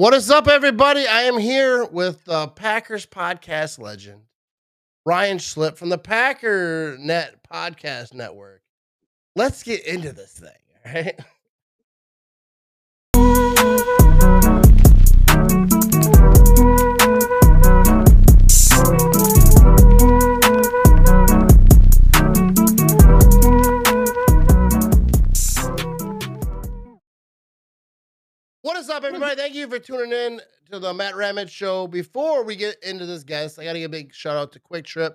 What is up, everybody? I am here with the Packers podcast legend, Ryan Schlipp from the Packernet Podcast Network. Let's get into this thing, all right? up, everybody? Thank you for tuning in to the Matt Ramage Show. Before we get into this guest, I got to give a big shout out to QuikTrip,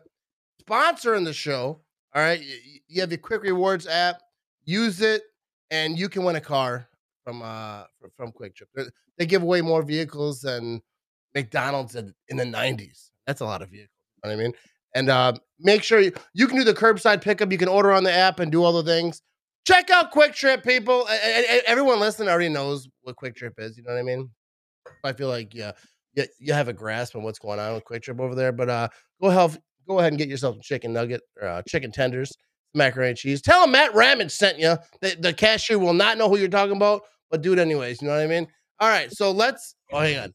sponsoring the show. All right, you, have your Quick Rewards app. Use it, and you can win a car from uh from, QuikTrip. They- They give away more vehicles than McDonald's in, in the '90s. That's a lot of vehicles. You know what I mean? And uh, make sure you, you can do the curbside pickup. You can order on the app and do all the things. Check out QuikTrip, people. A- a- a- Everyone listening already knows what QuikTrip is. You know what I mean? I feel like yeah, you, you have a grasp on what's going on with QuikTrip over there. But uh, go ahead, go ahead and get yourself some chicken nugget or uh, chicken tenders, macaroni and cheese. Tell them Matt Ramage sent you. The, the cashier will not know who you're talking about, but do it anyways. You know what I mean? All right, so let's. Oh, hang on.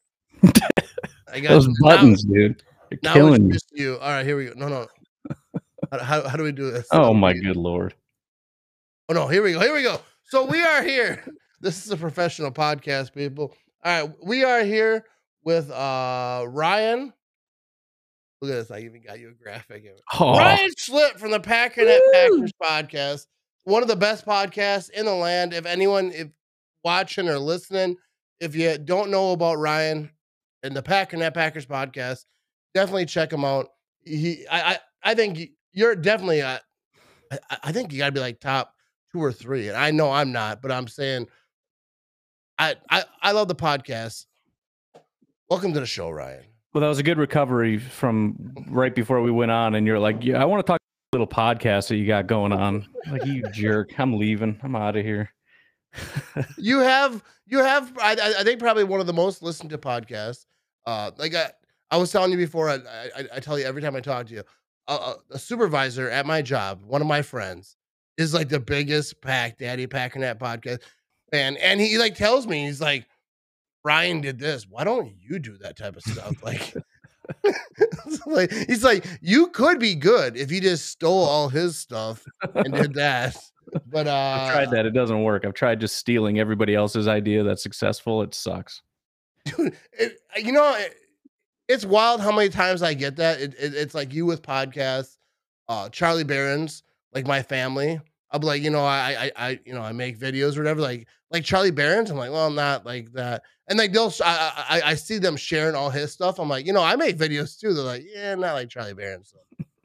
I got Those now- buttons, dude. Now, killing me. just you. All right, here we go. No, no. How, how, how do we do this? Oh my good lord. Oh no, here we go. Here we go. So we are here. This is a professional podcast, people. All right, we are here with uh Ryan. Look at this. I even got you a graphic. Oh, Ryan Schlipp from the Packernet! Packers podcast. One of the best podcasts in the land. If anyone if watching or listening, if you don't know about Ryan and the Packernet Packers podcast, definitely check him out. He I I, I think you're definitely uh, I, I- I think you gotta be like top two or three. And I know I'm not, but I'm saying I I, I love the podcast. Welcome to the show, Ryan. well, that was a good recovery from right before we went on, and you're like, yeah, I want to talk a little podcast that you got going on. Like you jerk, I'm leaving. I'm out of here. you have you have I, I- think probably one of the most listened to podcasts. Uh, like I, I was telling you before, I, I, I tell you every time I talk to you, a, a, a supervisor at my job, one of my friends, is like the biggest Pack Daddy Packernet podcast fan, and he like tells me he's like, Ryan did this. Why don't you do that type of stuff? Like. like he's like you could be good if you just stole all his stuff and did that but uh I've tried that. It doesn't work. I've tried just stealing everybody else's idea that's successful. It sucks. dude, it, you know, it, it's wild how many times I get that. It, it's like you with podcasts, uh, Charlie Barron's, like my family. Be like, you know, I, I, I, you know, I make videos or whatever. Like, like Charlie Barron's. I'm like, well, I'm not like that. And like they'll, I, I, I see them sharing all his stuff. I'm like, you know, I make videos too. They're like, yeah, not like Charlie Barron's.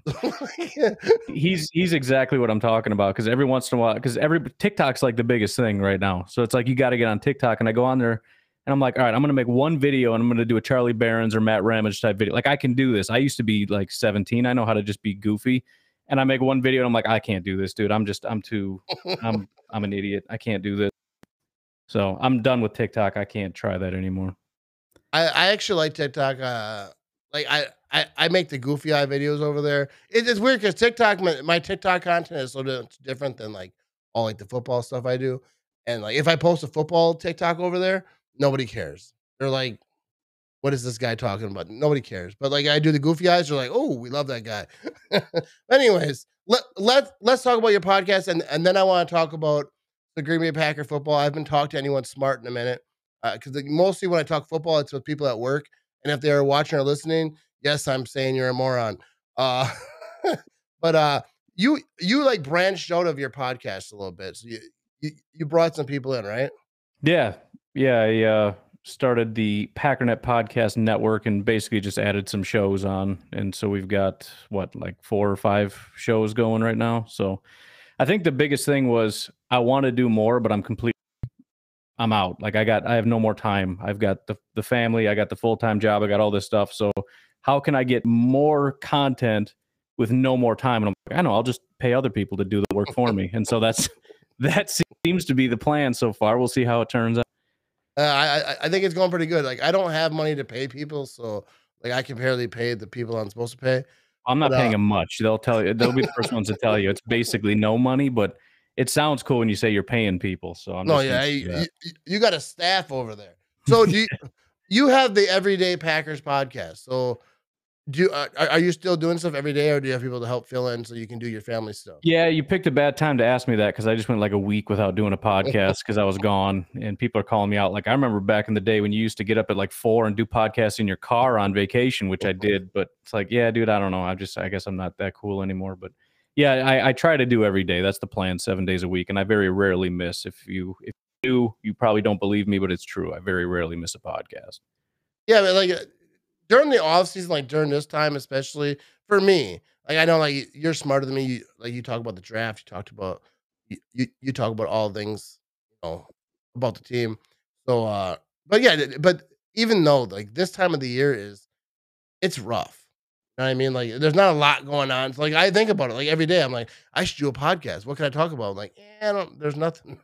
He's he's exactly what I'm talking about because every once in a while, because every TikTok's like the biggest thing right now. So it's like you got to get on TikTok, and I go on there, and I'm like, all right, I'm gonna make one video, and I'm gonna do a Charlie Barron's or Matt Ramage type video. Like I can do this. I used to be like 17. I know how to just be goofy, and I make one video, and I'm like, I can't do this, dude. I'm just I'm too I'm I'm an idiot. I can't do this. So I'm done with TikTok. I can't try that anymore. I, I actually like TikTok. Uh, like I, I, I make the goofy eye videos over there. It, it's weird because TikTok, my, my TikTok content is so di- different than like all like the football stuff I do. And like if I post a football TikTok over there, nobody cares. They're like, "What is this guy talking about?" Nobody cares. But like I do the goofy eyes, you're like, "Oh, we love that guy." Anyways, let let let's talk about your podcast, and and then I want to talk about the Green Bay Packer football. I haven't talked to anyone smart in a minute because mostly when I talk football, it's with people at work, and if they're watching or listening, yes, I'm saying you're a moron. Uh, but uh, you you like branched out of your podcast a little bit, so you you, you brought some people in, right? Yeah, yeah. I uh, started the Packernet Podcast Network and basically just added some shows on, and so we've got what like four or five shows going right now. So I think the biggest thing was I want to do more, but I'm completely I'm out. Like I got I have no more time. I've got the the family, I got the full time job, I got all this stuff. So how can I get more content with no more time? And I'm like, I know I'll just pay other people to do the work for me. And so that's that seems to be the plan so far. We'll see how it turns out. Uh, I I- I think it's going pretty good. Like I don't have money to pay people, so like I can barely pay the people I'm supposed to pay. I'm not But, paying uh, them much. They'll tell you. They'll be the first ones to tell you. It's basically no money, but it sounds cool when you say you're paying people. So I'm no, yeah, you, you, you got a staff over there. So do you, you have the Everyday Packers podcast. So, do you, uh, are you still doing stuff every day, or do you have people to help fill in so you can do your family stuff? Yeah, you picked a bad time to ask me that because I just went like a week without doing a podcast because I was gone, and people are calling me out. Like I remember back in the day when you used to get up at like four and do podcasts in your car on vacation, which I did. But it's like, yeah, dude, I don't know. I just, I guess I'm not that cool anymore. But yeah, I, I try to do every day. That's the plan, seven days a week, and I very rarely miss. If you if you do, you probably don't believe me, but it's true. I very rarely miss a podcast. Yeah, but like uh, during the off season, like during this time, especially for me, like I know like you're smarter than me. You, like you talk about the draft, you talked about you, you you talk about all things, you know, about the team. So uh but yeah, but even though like this time of the year is it's rough. You know what I mean? Like there's not a lot going on. Like I think about it like every day. I'm like, I should do a podcast. What can I talk about? I'm like, yeah, I don't there's nothing.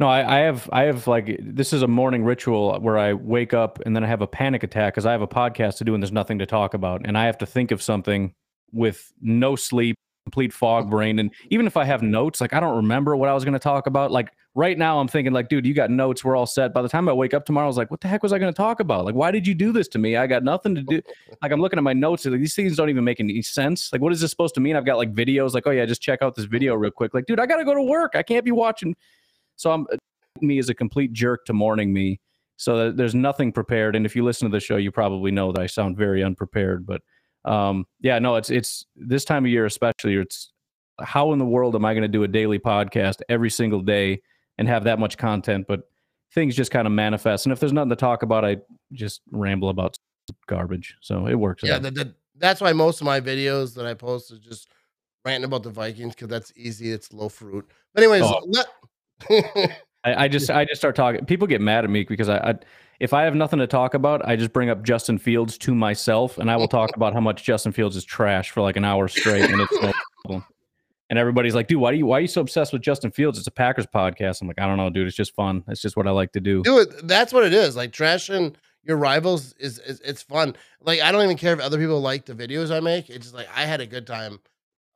No, I, I, have I have like this is a morning ritual where I wake up and then I have a panic attack because I have a podcast to do and there's nothing to talk about and I have to think of something with no sleep, complete fog brain, and even if I have notes, like I don't remember what I was going to talk about. Like right now, I'm thinking like, dude, you got notes, we're all set. By the time I wake up tomorrow, I was like, what the heck was I going to talk about? Like, why did you do this to me? I got nothing to do. Like I'm looking at my notes, like these things don't even make any sense. Like, what is this supposed to mean? I've got like videos, like, oh yeah, just check out this video real quick. Like, dude, I got to go to work. I can't be watching. So I'm me as a complete jerk to morning me. So there's nothing prepared. And if you listen to the show, you probably know that I sound very unprepared. But um, yeah, no, it's it's this time of year especially. It's how in the world am I going to do a daily podcast every single day and have that much content? But things just kind of manifest. And if there's nothing to talk about, I just ramble about garbage. So it works. Yeah, the, the, that's why most of my videos that I post is just ranting about the Vikings because that's easy. It's low fruit. But anyways, oh. let I, I, just I just start talking. People get mad at me because I, I, if I have nothing to talk about, I just bring up Justin Fields to myself, and I will talk about how much Justin Fields is trash for like an hour straight, and it's no problem. And everybody's like, "Dude, why do you why are you so obsessed with Justin Fields? It's a Packers podcast." I'm like, "I don't know, dude. It's just fun. It's just what I like to do." Dude, that's what it is. Like trashing your rivals is, is it's fun. Like I don't even care if other people like the videos I make. It's just like I had a good time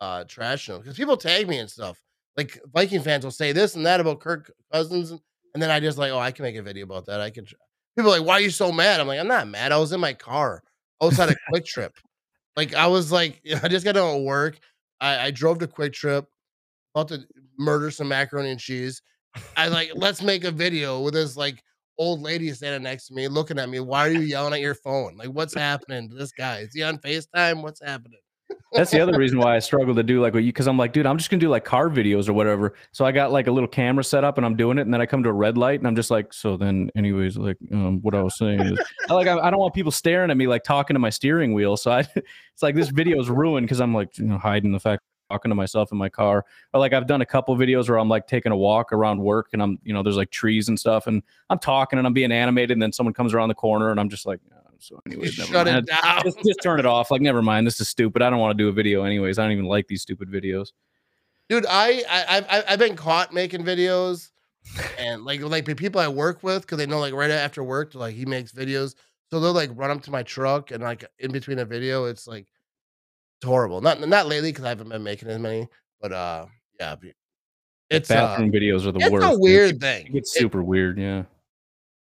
uh trashing them because people tag me and stuff like Viking fans will say this and that about Kirk Cousins, and then I just like, oh, I can make a video about that. I can. People like, why are you so mad? I'm like, I'm not mad. I was in my car outside a QuikTrip. Like I was like, I just got done work. I, I drove to QuikTrip, about to murder some macaroni and cheese. I like, let's make a video with this like old lady standing next to me, looking at me. Why are you yelling at your phone? Like, what's happening to this guy? Is he on FaceTime? What's happening? That's the other reason why I struggle to do like what you because I'm like, dude, I'm just gonna do like car videos or whatever. So I got like a little camera set up and I'm doing it, and then I come to a red light and I'm just like, so then, anyways, like um, what I was saying is, I, like I, I, don't want people staring at me like talking to my steering wheel. So I, it's like this video is ruined because I'm like, you know, hiding the fact talking to myself in my car. Or like I've done a couple videos where I'm like taking a walk around work and I'm, you know, there's like trees and stuff and I'm talking and I'm being animated and then someone comes around the corner and I'm just like, so anyways, shut it down. Just, just turn it off. Like, never mind. This is stupid. I don't want to do a video anyways. I don't even like these stupid videos. Dude, I, I I've I've been caught making videos, and like like the people I work with, because they know like right after work, like he makes videos, so they'll like run up to my truck and like in between a video, it's like it's horrible. Not not lately because I haven't been making as many, but uh, yeah, it's bathroom uh, videos are the it's worst. It's a weird thing. It's super it, weird, yeah.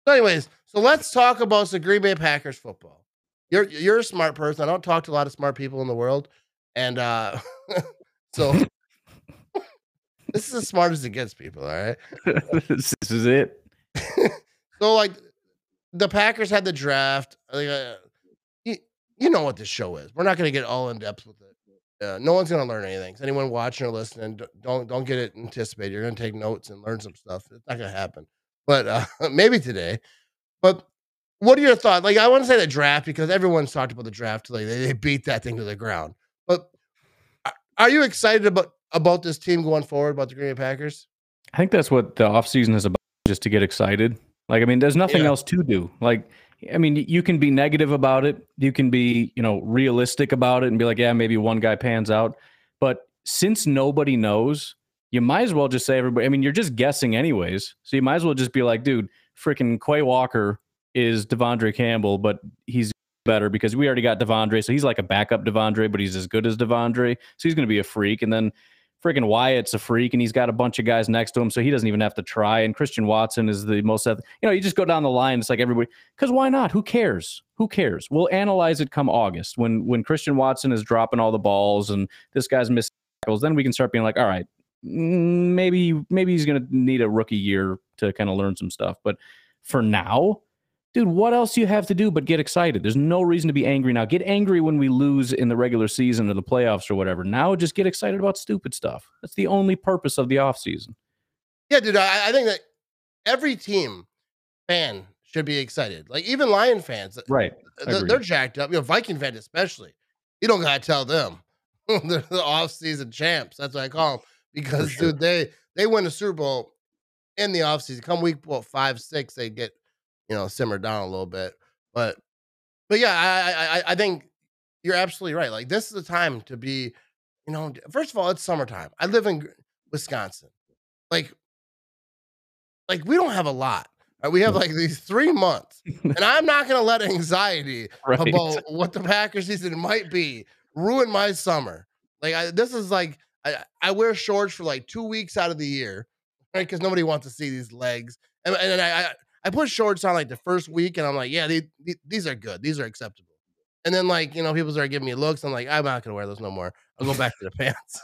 So, anyways, so let's talk about the Green Bay Packers football. You're you're a smart person. I don't talk to a lot of smart people in the world, and uh, so this is as smart as it gets, people. All right, this is it. so, like, the Packers had the draft. Like, uh, you, you know what this show is. We're not going to get all in depth with it. Uh, no one's going to learn anything. So anyone watching or listening, don't don't get it anticipated. You're going to take notes and learn some stuff. It's not going to happen but uh, maybe today. But what are your thoughts? Like, I want to say the draft because everyone's talked about the draft. Like, they, they beat that thing to the ground. But are you excited about about this team going forward about the Green Bay Packers? I think that's what the offseason is about, just to get excited. Like, I mean, there's nothing yeah. else to do. Like, I mean, you can be negative about it. You can be, you know, realistic about it and be like, yeah, maybe one guy pans out. But since nobody knows, you might as well just say everybody. I mean, you're just guessing anyways, so you might as well just be like, dude, freaking Quay Walker is De'Vondre Campbell, but he's better because we already got De'Vondre, so he's like a backup De'Vondre, but he's as good as De'Vondre, so he's going to be a freak. And then freaking Wyatt's a freak and he's got a bunch of guys next to him, so he doesn't even have to try. And Christian Watson is the most, you know, you just go down the line. It's like everybody, because why not? Who cares? Who cares? We'll analyze it come August when when Christian Watson is dropping all the balls and this guy's missing tackles. Then we can start being like, all right, mm, maybe maybe he's going to need a rookie year to kind of learn some stuff. But for now, dude, what else do you have to do but get excited? There's no reason to be angry now. Get angry when we lose in the regular season or the playoffs or whatever. Now just get excited about stupid stuff. That's the only purpose of the offseason. Yeah, dude, I, I think that every team fan should be excited. Like even Lion fans, right? They're, they're jacked up. You know, Viking fans especially. You don't gotta tell them they're the off-season champs. That's what I call them because, sure. dude, they they win the Super Bowl in the offseason. Come week what five, six, they get you know, simmer down a little bit. But but yeah, I, I I think you're absolutely right. Like this is the time to be, you know, first of all, it's summertime. I live in Wisconsin. Like, like we don't have a lot. Right? We have mm. like these three months, and I'm not going to let anxiety right. about what the Packers season might be ruin my summer. Like I, this is like I, I wear shorts for like two weeks out of the year? Because nobody wants to see these legs, and, and I, I put shorts on like the first week, and I'm like, yeah, they, they, these are good, these are acceptable. And then like you know, people start giving me looks. I'm like, I'm not gonna wear those no more. I'll go back to the pants.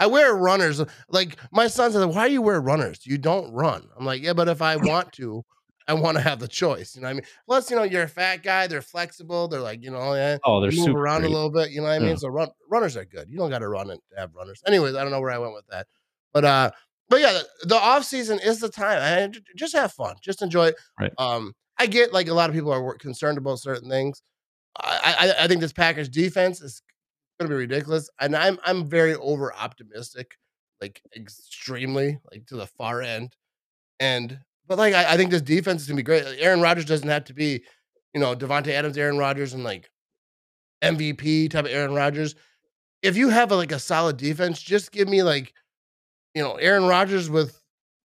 I wear runners. Like my son said, why do you wear runners? You don't run. I'm like, yeah, but if I want to, I want to have the choice. You know what I mean? Plus, you know, you're a fat guy. They're flexible. They're like, you know, yeah, oh, they're move around great. a little bit. You know what I mean? Yeah. So run, runners are good. You don't got to run and have runners. Anyways, I don't know where I went with that, but uh, but yeah, the, the off season is the time. and just have fun, just enjoy it. Right. Um, I get like a lot of people are concerned about certain things. I, I, I think this Packers defense is going to be ridiculous, and I'm I'm very over optimistic, like extremely, like to the far end. And but like I, I think this defense is gonna be great. Aaron Rodgers doesn't have to be, you know, Davante Adams, Aaron Rodgers, and like MVP type of Aaron Rodgers. If you have a, like a solid defense, just give me like you know, Aaron Rodgers with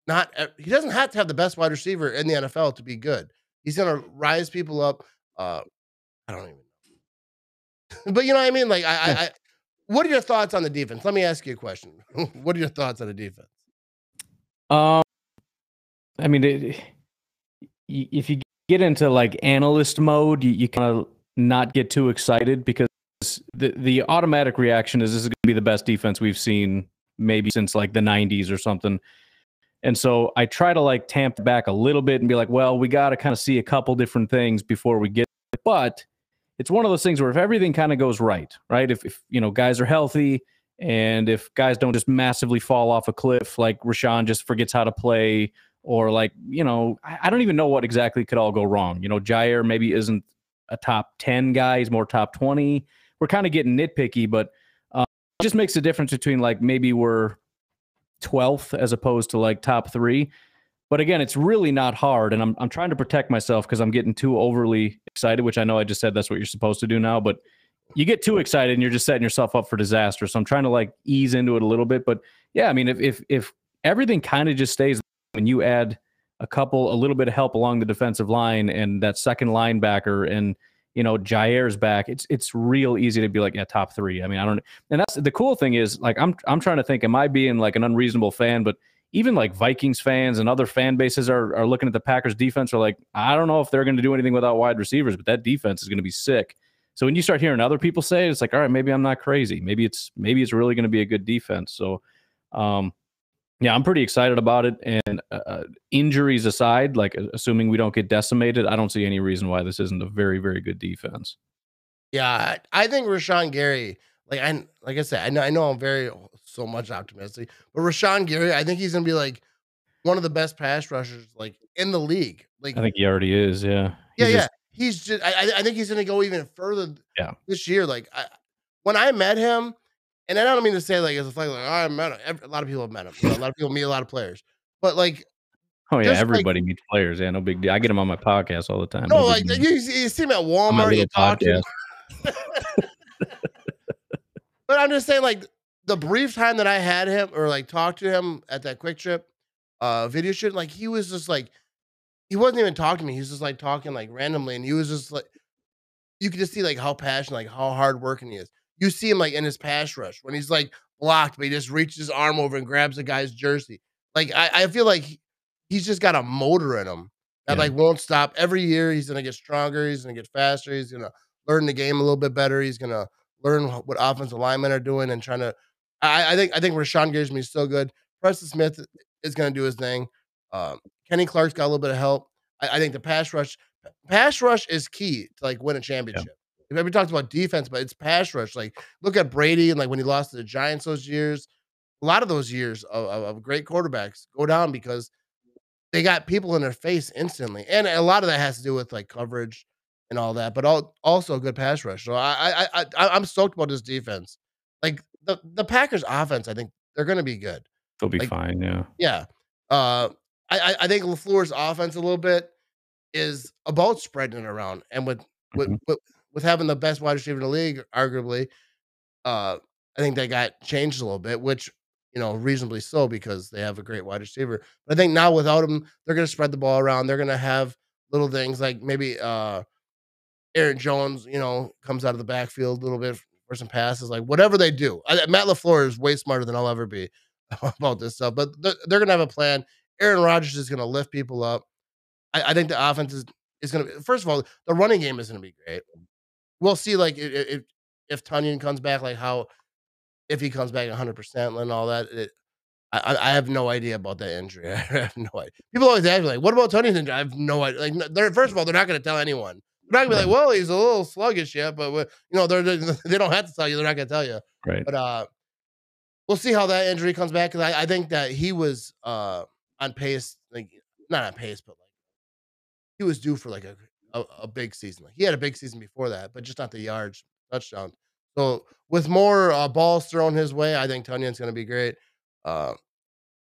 not he doesn't have to have the best wide receiver in the NFL to be good. He's gonna rise people up. Uh, I don't even know. but you know what I mean? Like I, I, I what are your thoughts on the defense? Let me ask you a question. what are your thoughts on the defense? Um, I mean, it, if you get into like analyst mode, you, you kind of not get too excited because the the automatic reaction is this is going to be the best defense we've seen maybe since like the 90s or something. And so I try to like tamp back a little bit and be like, well, we got to kind of see a couple different things before we get. It. But it's one of those things where if everything kind of goes right, right? If, if you know guys are healthy and if guys don't just massively fall off a cliff, like Rashan just forgets how to play, or like you know, I, I don't even know what exactly could all go wrong. You know, Jaire maybe isn't a top ten guy; he's more top twenty. We're kind of getting nitpicky, but just makes a difference between like maybe we're 12th as opposed to like top three. But again, it's really not hard. And I'm, I'm trying to protect myself because I'm getting too overly excited, which I know I just said that's what you're supposed to do now. But you get too excited and you're just setting yourself up for disaster. So I'm trying to like ease into it a little bit. But yeah, I mean, if, if, if everything kind of just stays when you add a couple, a little bit of help along the defensive line and that second linebacker and, you know, Jaire's back, it's it's real easy to be like, yeah, top three. I mean, I don't and that's the cool thing is like I'm I'm trying to think, am I being like an unreasonable fan? But even like Vikings fans and other fan bases are are looking at the Packers defense are like, I don't know if they're gonna do anything without wide receivers, but that defense is gonna be sick. So when you start hearing other people say it, it's like, all right, maybe I'm not crazy. Maybe it's maybe it's really gonna be a good defense. So um yeah, I'm pretty excited about it. And uh, uh, injuries aside, like assuming we don't get decimated, I don't see any reason why this isn't a very, very good defense. Yeah, I think Rashan Gary, like I like I said, I know I know I'm very so much optimistic, but Rashan Gary, I think he's gonna be like one of the best pass rushers like in the league. Like I think he already is. Yeah. He's yeah, yeah. He's just. I, I think he's gonna go even further. Yeah. This year, like I, when I met him, and I don't mean to say like as a flag, like oh, I met him. a lot of people have met him. You know, a lot of people meet a lot of players, but like. Oh yeah, everybody like, meets players. Yeah, no big deal. I get them on my podcast all the time. No, no like you, you, see him at Walmart. You talk to but I'm just saying, like the brief time that I had him or like talked to him at that QuikTrip uh video shoot, like he was just like he wasn't even talking to me. He was just like talking like randomly, and he was just like you could just see like how passionate, like how hard working he is you see him like in his pass rush when he's like blocked, but he just reaches his arm over and grabs the guy's jersey. Like I, I feel like he's just got a motor in him that Yeah. like won't stop. Every year he's gonna get stronger. He's gonna get faster. He's gonna learn the game a little bit better. He's gonna learn what offensive linemen are doing and trying to. I, I think I think Rashan Gary is so good. Preston Smith is gonna do his thing. Um, Kenny Clark's got a little bit of help. I, I think the pass rush, pass rush is key to like win a championship. We talked about defense, but it's pass rush. Like look at Brady and like when he lost to the Giants those years. A lot of those years of, of, of great quarterbacks go down because they got people in their face instantly, and a lot of that has to do with like coverage and all that, but all, also a good pass rush. So I, I, I, I'm stoked about this defense. Like the the Packers offense, I think they're going to be good. They'll be like- fine. Yeah. Yeah, uh, I, I- think LaFleur's offense a little bit is about spreading it around, and with with, Mhm. with with having the best wide receiver in the league, arguably, uh, I think they got changed a little bit, which you know reasonably so because they have a great wide receiver. But I think now without him, they're going to spread the ball around. They're going to have little things like maybe uh, Aaron Jones, you know, comes out of the backfield a little bit for some passes, like whatever they do. I, Matt LaFleur is way smarter than I'll ever be about this stuff, but they're, they're going to have a plan. Aaron Rodgers is going to lift people up. I, I think the offense is, is going to. be, First of all, the running game is going to be great. We'll see, like if if Tonyan comes back, like how if he comes back 100 percent and all that. It, I, I- have no idea about that injury. I have no idea. People always ask me like, "What about Tony's injury?" I have no idea. Like, they're first of all, they're not going to tell anyone. They're not going to be like, "Well, he's a little sluggish yet," but you know, they're- they don't have to tell you. They're not going to tell you. Right. But uh, we'll see how that injury comes back because I, I think that he was uh on pace, like not on pace, but like he was due for like a a, a big season. Like he had a big season before that, but just not the yards, touchdowns. So with more uh, balls thrown his way, I think Tonyan's going to be great. Uh,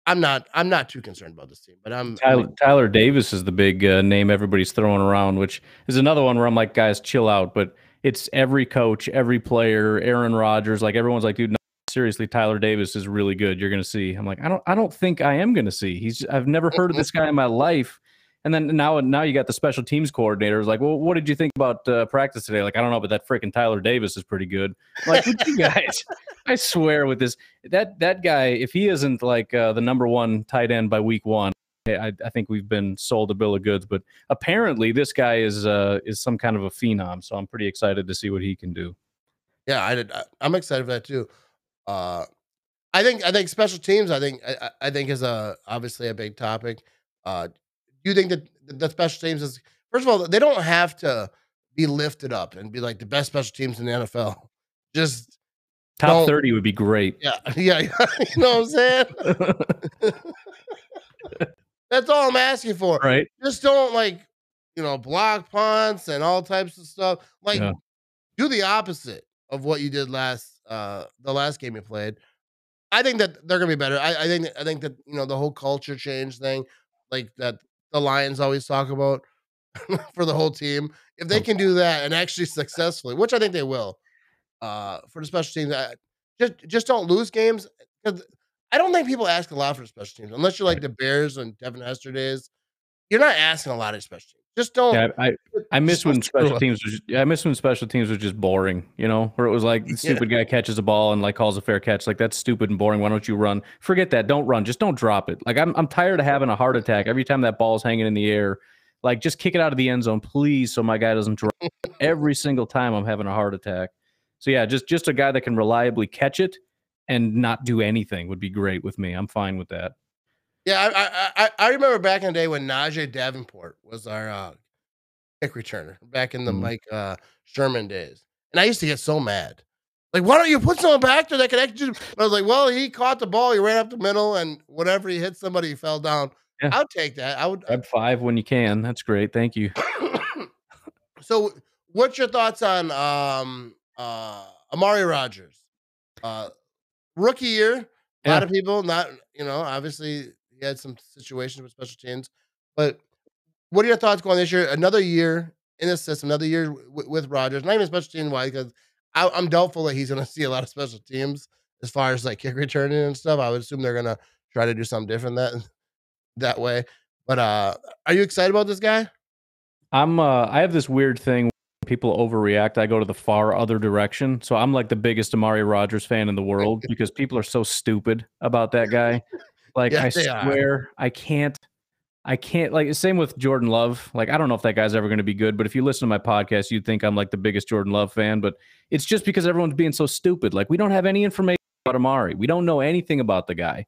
I'm not I'm not too concerned about this team, but I'm, Tyler, Tyler Davis is the big uh, name everybody's throwing around, which is another one where I'm like, guys, chill out. But it's every coach, every player, Aaron Rodgers, like everyone's like, dude, no, seriously, Tyler Davis is really good. You're gonna see. I'm like, I don't, I don't think I am gonna see. He's, I've never heard of this guy in my life. And then now, now you got the special teams coordinator. Like, well, what did you think about uh, practice today? Like, I don't know, but that freaking Tyler Davis is pretty good. I'm like, you guys? I swear, with this, that that guy, if he isn't like uh, the number one tight end by week one. I, I think we've been sold a bill of goods, but apparently this guy is uh, is some kind of a phenom. So I'm pretty excited to see what he can do. yeah, I did. I, I'm excited for that too. Uh, I think I think special teams. I think I, I- I think is a obviously a big topic. Uh, you think that the special teams is first of all they don't have to be lifted up and be like the best special teams in the NFL. Just Top 30 would be great. yeah, yeah, you know what I'm saying. That's all I'm asking for. right? Just don't like you know block punts and all types of stuff. Like Yeah. do the opposite of what you did last uh the last game you played. I think that they're gonna be better. I, I think I think that you know the whole culture change thing, like that the Lions always talk about for the whole team. If they can do that and actually successfully, which I think they will, uh, for the special teams, I, just just don't lose games. I don't think people ask a lot for special teams unless you're like the Bears and Devin Hester days. You're not asking a lot of special teams. Just don't. Yeah, I, I miss when special up. teams was I miss when special teams was just boring, you know, where it was like the Yeah. stupid guy catches a ball and like calls a fair catch. Like that's stupid and boring. Why don't you run? Forget that. Don't run. Just don't drop it. Like I'm I'm tired of having a heart attack every time that ball's hanging in the air. Like just kick it out of the end zone, please, so my guy doesn't drop. every single time I'm having a heart attack. So yeah, just just a guy that can reliably catch it and not do anything would be great with me. I'm fine with that. Yeah, I, I I I remember back in the day when Najeh Davenport was our uh, kick returner back in the Mhm. Mike uh, Sherman days, and I used to get so mad. Like, why don't you put someone back there that can actually? I was like, well, he caught the ball, he ran up the middle, and whenever he hit somebody, he fell down. Yeah. I'll take that. I would. Grab five when you can. That's great. Thank you. so, what's your thoughts on um uh Amari Rodgers? Uh, rookie year. A lot of people not, you know, obviously he had some situations with special teams, but what are your thoughts going this year? Another year in the system, another year w- with Rodgers, not even special team wise, because I'm doubtful that he's going to see a lot of special teams as far as like kick returning and stuff. I would assume they're going to try to do something different that that way. But uh are you excited about this guy? I'm uh I have this weird thing when people overreact, I go to the far other direction. So I'm like the biggest Amari Rodgers fan in the world because people are so stupid about that guy. Like I they are. swear I can't I can't like same with Jordan Love. Like I don't know if that guy's ever going to be good, but if you listen to my podcast, you'd think I'm like the biggest Jordan Love fan, but it's just because everyone's being so stupid. Like we don't have any information about Amari. We don't know anything about the guy.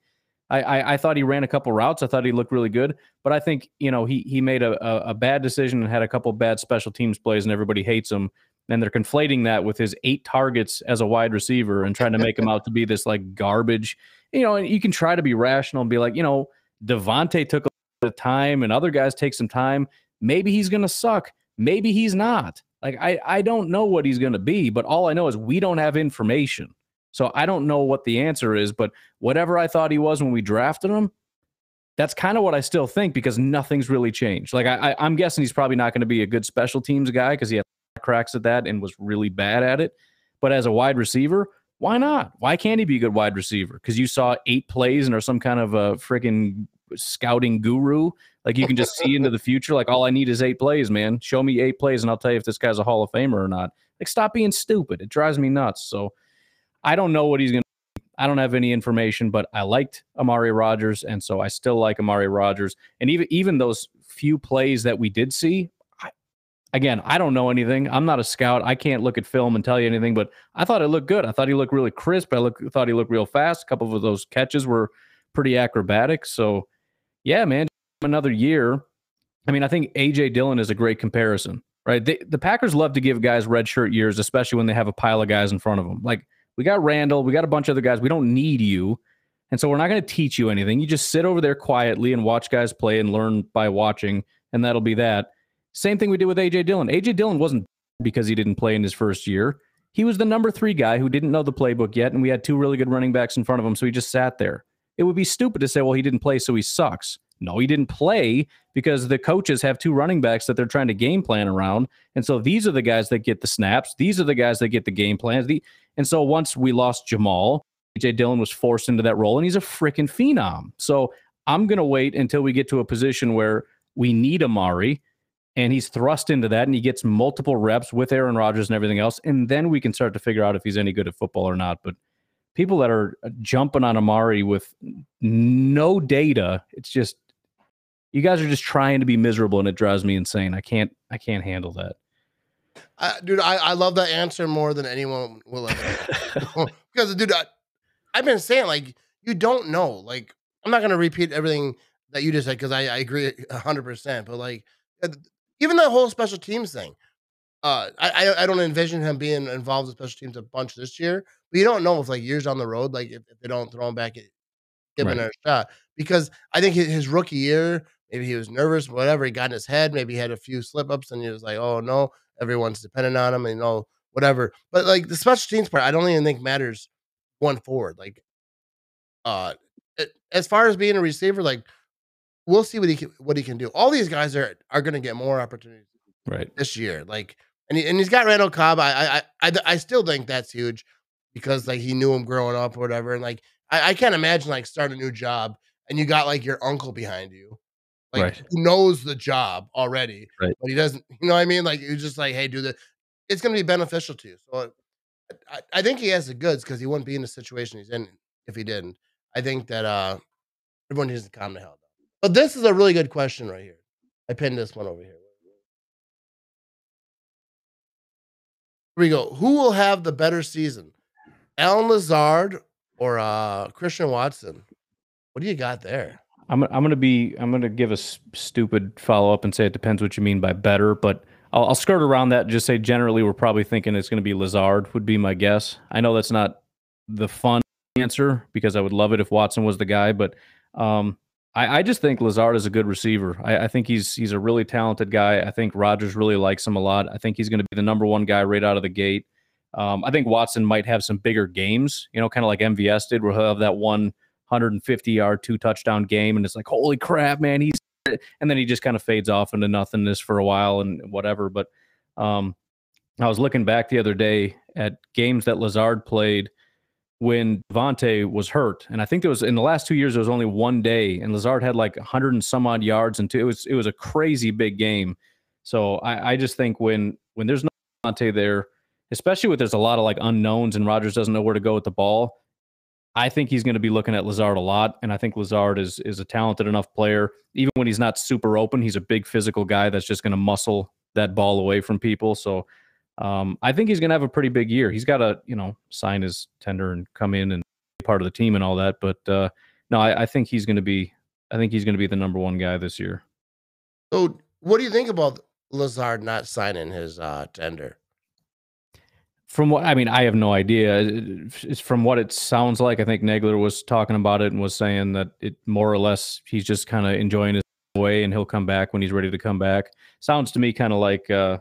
I, I, I thought he ran a couple routes. I thought he looked really good, but I think you know he he made a, a, a bad decision and had a couple bad special teams plays, and everybody hates him. And they're conflating that with his eight targets as a wide receiver and trying to make him out to be this like garbage. You know, you can try to be rational and be like, you know, Davante took a lot of time and other guys take some time. Maybe he's gonna suck. Maybe he's not. Like I I don't know what he's gonna be, but all I know is we don't have information. So I don't know what the answer is, but whatever I thought he was when we drafted him, that's kind of what I still think because nothing's really changed. Like I, I I'm guessing he's probably not going to be a good special teams guy because he had cracks at that and was really bad at it. But as a wide receiver, why not? Why can't he be a good wide receiver? Because you saw eight plays and are some kind of a freaking scouting guru. Like you can just see into the future. Like all I need is eight plays, man. Show me eight plays and I'll tell you if this guy's a Hall of Famer or not. Like stop being stupid. It drives me nuts. So I don't know what he's gonna. I don't have any information, but I liked Amari Rodgers, and so I still like Amari Rodgers. And even even those few plays that we did see, again, I don't know anything. I'm not a scout. I can't look at film and tell you anything. But I thought it looked good. I thought he looked really crisp. I look, thought he looked real fast. A couple of those catches were pretty acrobatic. So, yeah, man, another year. I mean, I think AJ Dillon is a great comparison, right? They, the Packers love to give guys red shirt years, especially when they have a pile of guys in front of them. Like we got Randall, we got a bunch of other guys. We don't need you. And so we're not going to teach you anything. You just sit over there quietly and watch guys play and learn by watching, and that'll be that. Same thing we did with AJ Dillon. AJ Dillon wasn't because he didn't play in his first year. He was the number three guy who didn't know the playbook yet, and we had two really good running backs in front of him, so he just sat there. It would be stupid to say, well, he didn't play, so he sucks. No, he didn't play because the coaches have two running backs that they're trying to game plan around. And so these are the guys that get the snaps. These are the guys that get the game plans. The, and so once we lost Jamaal, AJ Dillon was forced into that role, and he's a freaking phenom. So I'm going to wait until we get to a position where we need Amari, and he's thrust into that, and he gets multiple reps with Aaron Rodgers and everything else, and then we can start to figure out if he's any good at football or not. But people that are jumping on Amari with no data, it's just you guys are just trying to be miserable, and it drives me insane. I can't, I can't handle that. I, dude, I, I love that answer more than anyone will ever. because, dude, I, I've been saying like you don't know. Like I'm not gonna repeat everything that you just said because I, I agree hundred percent. But like uh, even that whole special teams thing, uh, I, I don't envision him being involved with special teams a bunch this year. But you don't know if like years down the road, like if, if they don't throw him back, give him Right. another shot. Because I think his, rookie year, maybe he was nervous, whatever. He got in his head. Maybe he had a few slip ups, and he was like, "Oh no, everyone's dependent on him," and you know whatever. But like the special teams part, I don't even think matters going forward. Like, uh, as far as being a receiver, like we'll see what he can, what he can do. All these guys are are going to get more opportunities Right. this year. Like, and he, and he's got Randall Cobb. I, I I I still think that's huge because like he knew him growing up or whatever. And like I, I can't imagine like starting a new job and you got like your uncle behind you, like Right. who knows the job already, Right. but he doesn't. You know what I mean? Like he's just like, hey, do the. It's going to be beneficial to you. So I, I think he has the goods because he wouldn't be in the situation he's in if he didn't. I think that uh everyone needs to calm the hell. But this is a really good question right here. I pinned this one over here. Here we go. Who will have the better season? Allen Lazard or uh Christian Watson? What do you got there? I'm I'm gonna be I'm gonna give a s- stupid follow up and say it depends what you mean by better, but I'll, skirt around that. And just say generally we're probably thinking it's gonna be Lazard would be my guess. I know that's not the fun answer because I would love it if Watson was the guy, but um, I, I just think Lazard is a good receiver. I, I think he's he's a really talented guy. I think Rodgers really likes him a lot. I think he's going to be the number one guy right out of the gate. Um, I think Watson might have some bigger games, you know, kind of like MVS did, where he'll have that one 150 yard, two touchdown game, and it's like, holy crap, man, he's and then he just kind of fades off into nothingness for a while and whatever. But um, I was looking back the other day at games that Lazard played when Davante was hurt, and I think it was in the last two years there was only one day, and Lazard had like 100 and some odd yards, and two, it was it was a crazy big game. So I, I just think when when there's no Davante there, especially with there's a lot of like unknowns and Rodgers doesn't know where to go with the ball. I think he's going to be looking at Lazard a lot, and I think Lazard is is a talented enough player. Even when he's not super open, he's a big physical guy that's just going to muscle that ball away from people. So um, I think he's going to have a pretty big year. He's got to you know sign his tender and come in and be part of the team and all that. But uh, no, I, I think he's going to be I think he's going to be the number one guy this year. So what do you think about Lazard not signing his uh, tender? From what I mean, I have no idea. It's from what it sounds like. I think Nagler was talking about it and was saying that it more or less he's just kind of enjoying his way and he'll come back when he's ready to come back. Sounds to me kind of like uh,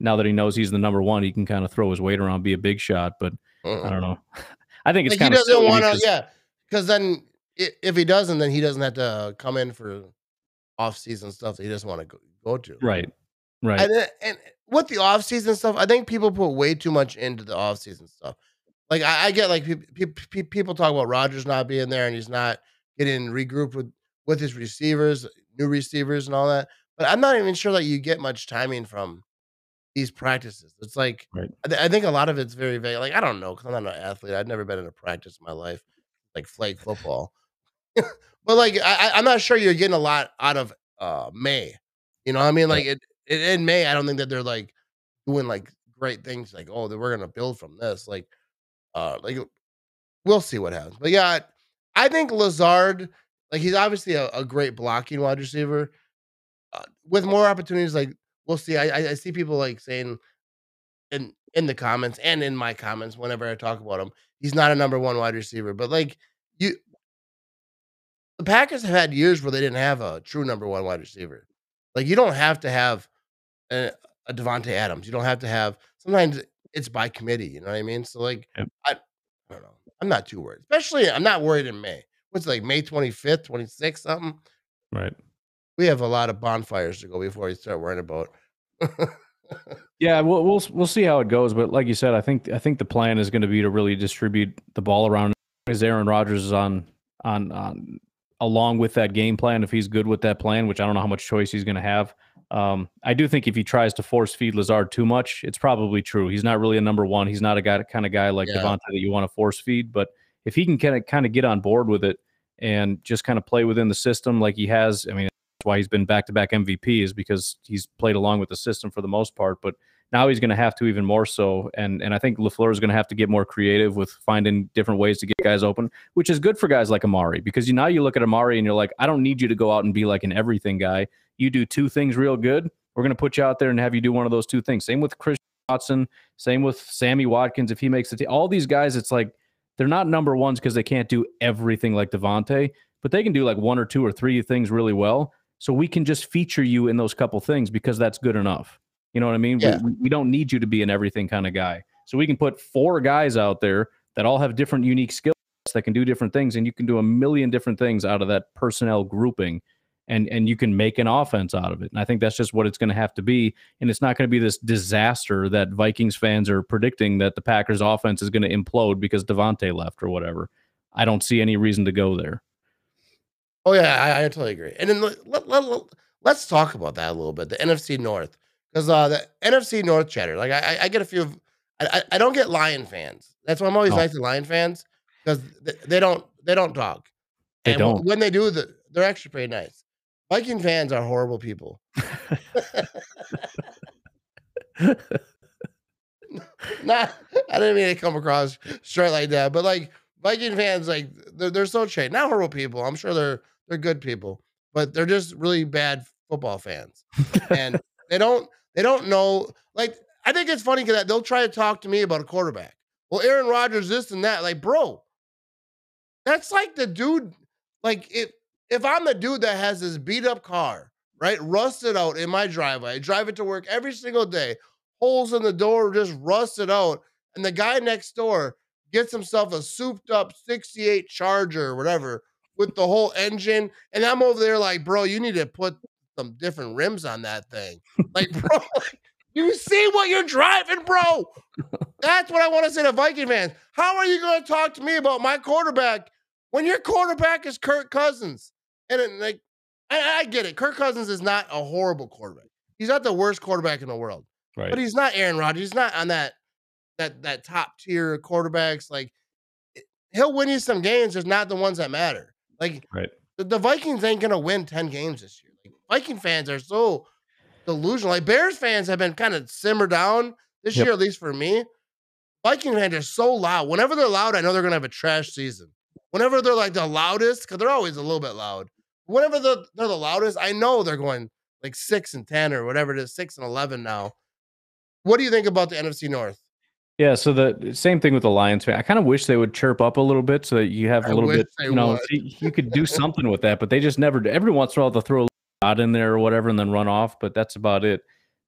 now that he knows he's the number one, he can kind of throw his weight around, be a big shot. But uh-uh. I don't know. I think it's like kind he doesn't want to. Yeah, because then if he doesn't, then he doesn't have to come in for off season stuff that he doesn't want to go, go to. Right. Right. And, and with the off season stuff, I think people put way too much into the off season stuff. Like I, I get like pe- pe- people talk about Rodgers not being there and he's not getting regrouped with with his receivers, new receivers, and all that. But I'm not even sure that you get much timing from these practices. It's like right. I, th- I, think a lot of it's very vague. Like I don't know because I'm not an athlete. I've never been in a practice in my life, like flag football. but like I, I'm not sure you're getting a lot out of uh May. You know what I mean? Like it, it, in May, I don't think that they're like doing like great things. Like oh, that we're gonna build from this. Like uh, like we'll see what happens. But yeah, I think Lazard, like he's obviously a, a great blocking wide receiver. Uh, with more opportunities, like we'll see. I, I see people like saying in in the comments and in my comments whenever I talk about him, he's not a number one wide receiver. But like you, the Packers have had years where they didn't have a true number one wide receiver. Like you don't have to have a, a Davante Adams. You don't have to have. Sometimes it's by committee. You know what I mean? So like, yep. I, I don't know. I'm not too worried. Especially, I'm not worried in May. What's like May 25th, 26th, something. Right. We have a lot of bonfires to go before we start worrying about. yeah, we'll we'll we'll see how it goes. But like you said, I think I think the plan is going to be to really distribute the ball around. As Aaron Rodgers is on on on along with that game plan, if he's good with that plan, which I don't know how much choice he's going to have. Um, I do think if he tries to force feed Lazard too much, it's probably true. He's not really a number one. He's not a guy kind of guy like yeah. Davante that you want to force feed. But if he can kind of kind of get on board with it and just kind of play within the system like he has, I mean, why he's been back to back MVP is because he's played along with the system for the most part. But now he's going to have to even more so. And and I think LaFleur is going to have to get more creative with finding different ways to get guys open, which is good for guys like Amari because you now you look at Amari and you're like, I don't need you to go out and be like an everything guy. You do two things real good. We're going to put you out there and have you do one of those two things. Same with Chris Watson. Same with Sammy Watkins if he makes the team. All these guys, it's like they're not number ones because they can't do everything like Davante, but they can do like one or two or three things really well. So we can just feature you in those couple things because that's good enough. You know what I mean? Yeah. We, we don't need you to be an everything kind of guy. So we can put four guys out there that all have different unique skills that can do different things, and you can do a million different things out of that personnel grouping. And, and you can make an offense out of it. And I think that's just what it's going to have to be. And it's not going to be this disaster that Vikings fans are predicting that the Packers offense is going to implode because Davante left or whatever. I don't see any reason to go there. Oh yeah, I, I totally agree. And then let, let, let, let's talk about that a little bit. The NFC North because uh, the NFC North chatter, like I, I get a few. Of, I, I don't get Lion fans. That's why I'm always oh. nice to Lion fans because they, they, don't they don't talk. They and don't. When they do, the, they're actually pretty nice. Viking fans are horrible people. Not, I didn't mean to come across straight like that, but like Viking fans, like they're, they're so trained. Not horrible people. I'm sure they're they're good people, but they're just really bad football fans, and they don't they don't know. Like, I think it's funny because they'll try to talk to me about a quarterback. Well, Aaron Rodgers, this and that. Like, bro, that's like the dude. Like, if if I'm the dude that has this beat up car, right, rusted out in my driveway, I drive it to work every single day, holes in the door just rusted out, and the guy next door gets himself a souped up 68 Charger or whatever with the whole engine, and I'm over there like, bro, you need to put some different rims on that thing. Like, bro, like, you see what you're driving, bro? That's what I want to say to Viking fans. How are you going to talk to me about my quarterback when your quarterback is Kirk Cousins? And it, like, I, I, get it. Kirk Cousins is not a horrible quarterback. He's not the worst quarterback in the world. Right. But he's not Aaron Rodgers. He's not on that that that top tier quarterbacks. Like he'll win you some games, just not the ones that matter. Like Right. the, the Vikings ain't gonna win 10 games this year. Like Viking fans are so delusional. Like Bears fans have been kind of simmered down this Yep. year, at least for me. Viking fans are so loud. Whenever they're loud, I know they're gonna have a trash season. Whenever they're like the loudest, because they're always a little bit loud. Whenever they're, they're the loudest, I know they're going like six and ten or whatever it is, six and eleven now. What do you think about the NFC North? Yeah, so the same thing with the Lions fan. I kind of wish they would chirp up a little bit so that you have a little bit, you know, you could do something with that, but they just never do. Every once in a while they'll throw a shot in there or whatever and then run off, but that's about it.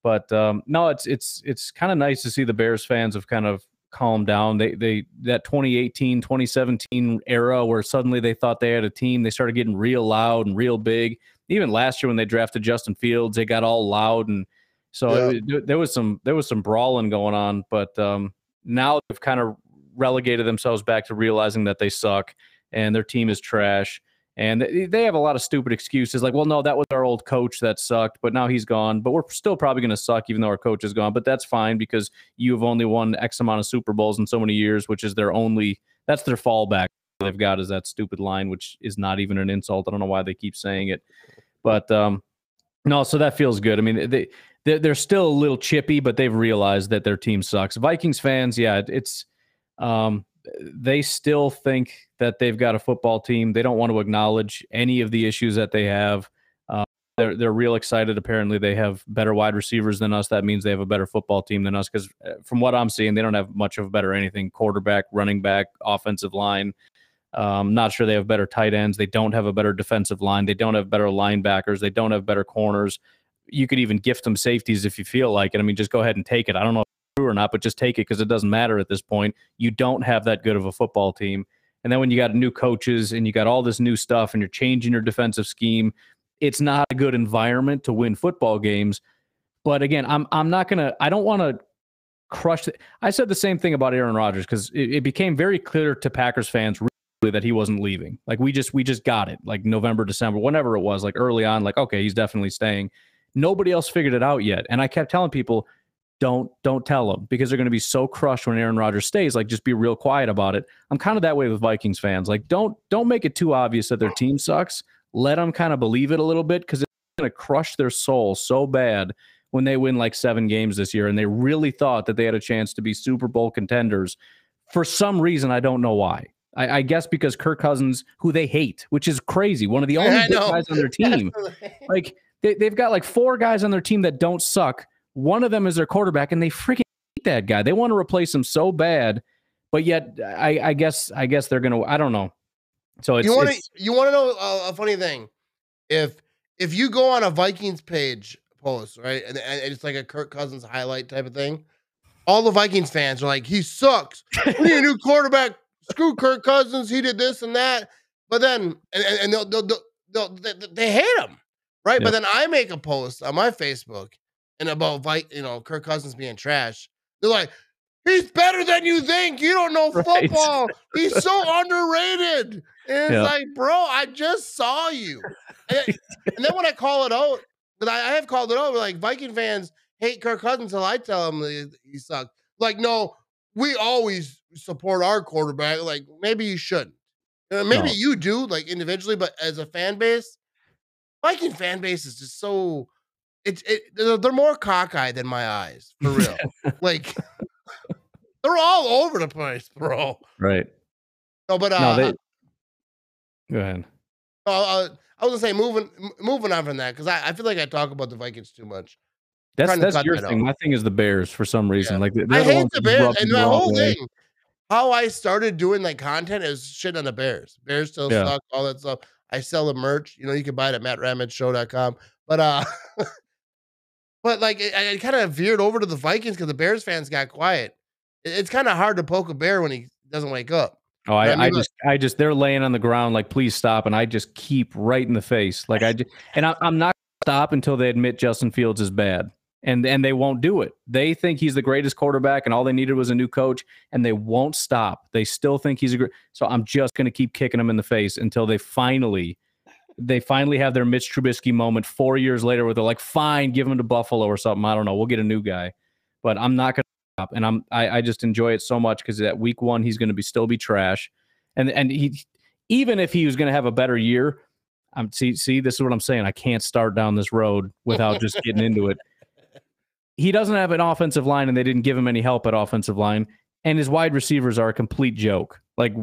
But um, no, it's it's it's kind of nice to see the Bears fans have kind of calmed down. They they that 2018, 2017 era where suddenly they thought they had a team, they started getting real loud and real big. Even last year when they drafted Justin Fields, they got all loud and so Yeah. it- there- there was some there was some brawling going on, but um, now they've kind of relegated themselves back to realizing that they suck and their team is trash. And they have a lot of stupid excuses like, well, no, that was our old coach that sucked, but now he's gone. But we're still probably going to suck even though our coach is gone. But that's fine because you have only won X amount of Super Bowls in so many years, which is their only, that's their fallback. They've got is that stupid line, which is not even an insult. I don't know why they keep saying it. But um, no, so that feels good. I mean, they, they're, they're still a little chippy, but they've realized that their team sucks. Vikings fans, yeah, it's um, they still think that they've got a football team. They don't want to acknowledge any of the issues that they have. Uh, they're they're real excited. Apparently, they have better wide receivers than us. That means they have a better football team than us. Because from what I'm seeing, they don't have much of a better anything: quarterback, running back, offensive line. Um, not sure they have better tight ends. They don't have a better defensive line. They don't have better linebackers. They don't have better corners. You could even gift them safeties if you feel like it. I mean, just go ahead and take it. I don't know true or not, but just take it because it doesn't matter at this point. You don't have that good of a football team. And then when you got new coaches and you got all this new stuff and you're changing your defensive scheme, it's not a good environment to win football games. But again, I'm I'm not gonna. I don't want to crush. The, I said the same thing about Aaron Rodgers because it, it became very clear to Packers fans really that he wasn't leaving. Like we just we just got it. Like November, December, whenever it was. Like early on, like okay, he's definitely staying. Nobody else figured it out yet, and I kept telling people, don't don't tell them because they're going to be so crushed when Aaron Rodgers stays. Like just be real quiet about it. I'm kind of that way with Vikings fans. Like don't don't make it too obvious that their team sucks. Let them kind of believe it a little bit because it's going to crush their soul so bad when they win like seven games this year and they really thought that they had a chance to be Super Bowl contenders. For some reason, I don't know why. I, I guess because Kirk Cousins, who they hate, which is crazy, one of the only good guys on their team. like they, they've got like four guys on their team that don't suck. One of them is their quarterback, and they freaking hate that guy. They want to replace him so bad, but yet I, I guess I guess they're gonna. I don't know. So it's, you want to you want to know a, a funny thing? If if you go on a Vikings page post, right, and, and it's like a Kirk Cousins highlight type of thing, all the Vikings fans are like, "He sucks. We need a new quarterback. Screw Kirk Cousins. He did this and that." But then, and, and, they'll, they'll, they'll, they'll, they, they hate him, right? But then I make a post on my Facebook and about you know Kirk Cousins being trash. They're like, "He's better than you think. You don't know Right. football. He's so underrated." And it's like, bro, I just saw you. And, and then when I call it out, but I, I have called it out, like Viking fans hate Kirk Cousins until I tell them he, he sucked. Like, no, we always support our quarterback. Like, maybe you shouldn't. Uh, maybe No. you do, like individually, but as a fan base, Viking fan base is just so. It's it, they're, more cockeyed than my eyes, for real. like, they're all over the place, bro. right. No, but uh, No, they. Go ahead. Uh, uh, I was gonna say moving moving on from that because I, I feel like I talk about the Vikings too much. That's that's your that thing. out. My thing is the Bears for some reason. Yeah. Like I the hate the Bears, and the my whole way. thing, how I started doing like content is shit on the Bears. Bears still Yeah. suck, all that stuff. I sell the merch. You know, you can buy it at mattramageshow.com. But uh, but like it, I kind of veered over to the Vikings because the Bears fans got quiet. It- it's kind of hard to poke a bear when he doesn't wake up. Oh, I, I mean, I just, I just, they're laying on the ground like, please stop, and I just keep right in the face, like I, just, and I, I'm not stop until they admit Justin Fields is bad, and and they won't do it. They think he's the greatest quarterback, and all they needed was a new coach, and they won't stop. They still think he's a great. So I'm just gonna keep kicking them in the face until they finally, they finally have their Mitch Trubisky moment four years later, where they're like, fine, give him to Buffalo or something. I don't know. We'll get a new guy. but I'm not going to stop. And I'm I, I just enjoy it so much because at week one he's going to be still be trash, and and he even if he was going to have a better year, I'm see see this is what I'm saying. I can't start down this road without just getting into it. He doesn't have an offensive line, and they didn't give him any help at offensive line. And his wide receivers are a complete joke. Like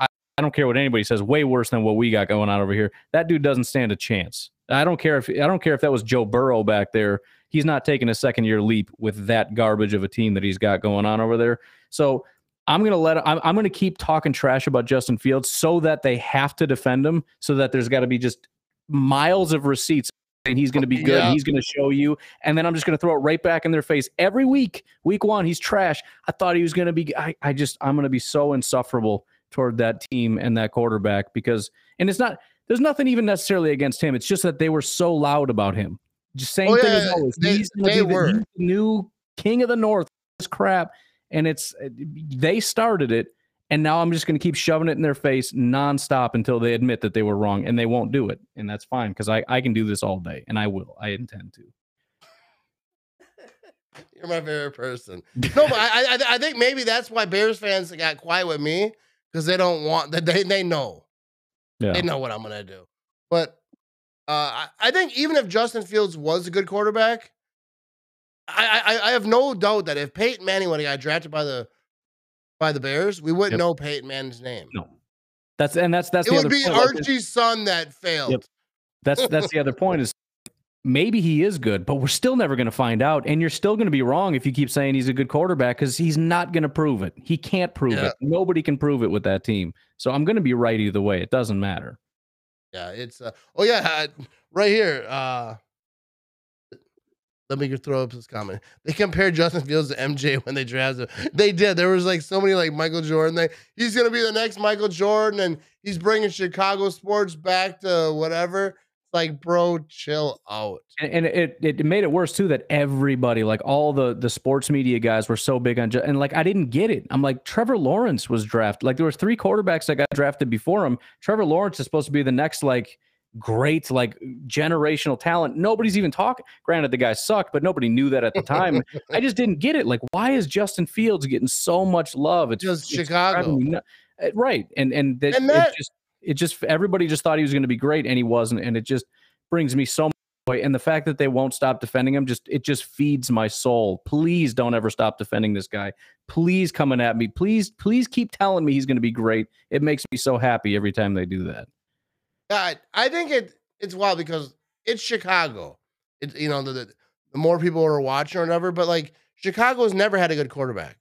I, I don't care what anybody says, way worse than what we got going on over here. That dude doesn't stand a chance. I don't care if I don't care if that was Joe Burrow back there. He's not taking a second year leap with that garbage of a team that he's got going on over there. So I'm gonna let I'm, I'm gonna keep talking trash about Justin Fields so that they have to defend him, so that there's got to be just miles of receipts and he's going to be good. Yeah. He's going to show you, and then I'm just going to throw it right back in their face every week. Week one, he's trash. I thought he was going to be. I, I just I'm going to be so insufferable toward that team and that quarterback because, and it's not. There's nothing even necessarily against him. It's just that they were so loud about him. Just same oh, thing as always. They, he's they were the new king of the north. This crap, and it's uh, they started it and now I'm just going to keep shoving it in their face nonstop until they admit that they were wrong, and they won't do it, and that's fine because I I can do this all day, and I will. I intend to. You're my favorite person. No, but I, I I think maybe that's why Bears fans got quiet with me because they don't want that they they know, yeah. they know what I'm gonna do. But uh, I, I think even if Justin Fields was a good quarterback, I, I I have no doubt that if Peyton Manning when he got drafted by the by the Bears, we wouldn't yep. know Peyton Manning's name. No, that's and that's that's it would be point. Archie's son that failed. Yep. That's that's the other point is maybe he is good, but we're still never going to find out. And you're still going to be wrong if you keep saying he's a good quarterback because he's not going to prove it. He can't prove yeah. it. Nobody can prove it with that team. So I'm going to be right either way. It doesn't matter. Yeah, it's uh, oh yeah, right here. Uh let me throw up this comment. They compared Justin Fields to MJ when they drafted him. They did. There was like so many like Michael Jordan. They, he's gonna be the next Michael Jordan, and he's bringing Chicago sports back to whatever. It's like, bro, chill out. And, and it it made it worse too that everybody, like all the the sports media guys, were so big on. And like, I didn't get it. I'm like, Trevor Lawrence was drafted. Like, there was three quarterbacks that got drafted before him. Trevor Lawrence is supposed to be the next like great like generational talent. Nobody's even talking. Granted, the guy sucked, but nobody knew that at the time. I just didn't get it. Like, why is Justin Fields getting so much love? It's just Chicago, uh, right? And and, that, and that, it just it just everybody just thought he was going to be great, and he wasn't. And it just brings me so much joy. And the fact that they won't stop defending him just it just feeds my soul. Please don't ever stop defending this guy. Please coming at me. Please please keep telling me he's going to be great. It makes me so happy every time they do that. I I think it it's wild because it's Chicago. It's you know the, the, the more people are watching or whatever, but like Chicago's never had a good quarterback,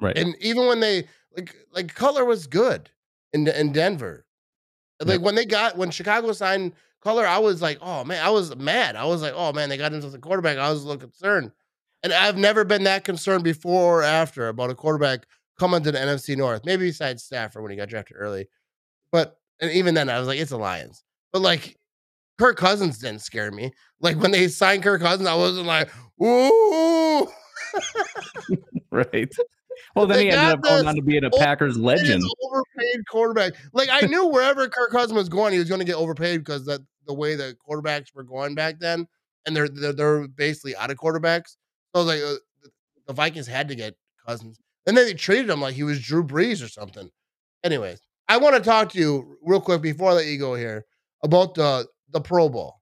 right? And even when they like like Cutler was good in in Denver, like when they got when Chicago signed Cutler, I was like, oh man, I was mad. I was like, oh man, they got into the quarterback. I was a little concerned, and I've never been that concerned before or after about a quarterback coming to the NFC North. Maybe besides Stafford when he got drafted early, but and even then, I was like, it's the Lions. But like, Kirk Cousins didn't scare me. Like when they signed Kirk Cousins, I wasn't like, ooh. right. Well, then they he ended up going on to being a Packers legend. Overpaid quarterback. Like I knew wherever Kirk Cousins was going, he was going to get overpaid because that the way the quarterbacks were going back then, and they're they're, they're basically out of quarterbacks. So I was like, uh, the Vikings had to get Cousins, and then they treated him like he was Drew Brees or something. Anyways, I want to talk to you real quick before I let you go here about the the Pro Bowl.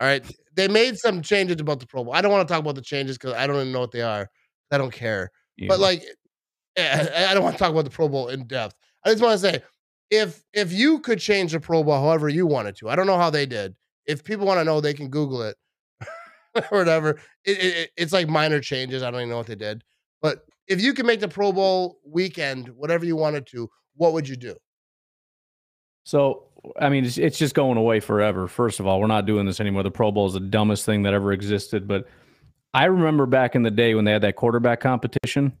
All right, they made some changes about the Pro Bowl. I don't want to talk about the changes because I don't even know what they are. I don't care. Yeah. But like, I don't want to talk about the Pro Bowl in depth. I just want to say, if if you could change the Pro Bowl however you wanted to, I don't know how they did. If people want to know, they can Google it or whatever. It, it, it's like minor changes. I don't even know what they did. But if you could make the Pro Bowl weekend whatever you wanted to, what would you do? So, I mean, it's, it's just going away forever. First of all, we're not doing this anymore. The Pro Bowl is the dumbest thing that ever existed. But I remember back in the day when they had that quarterback competition.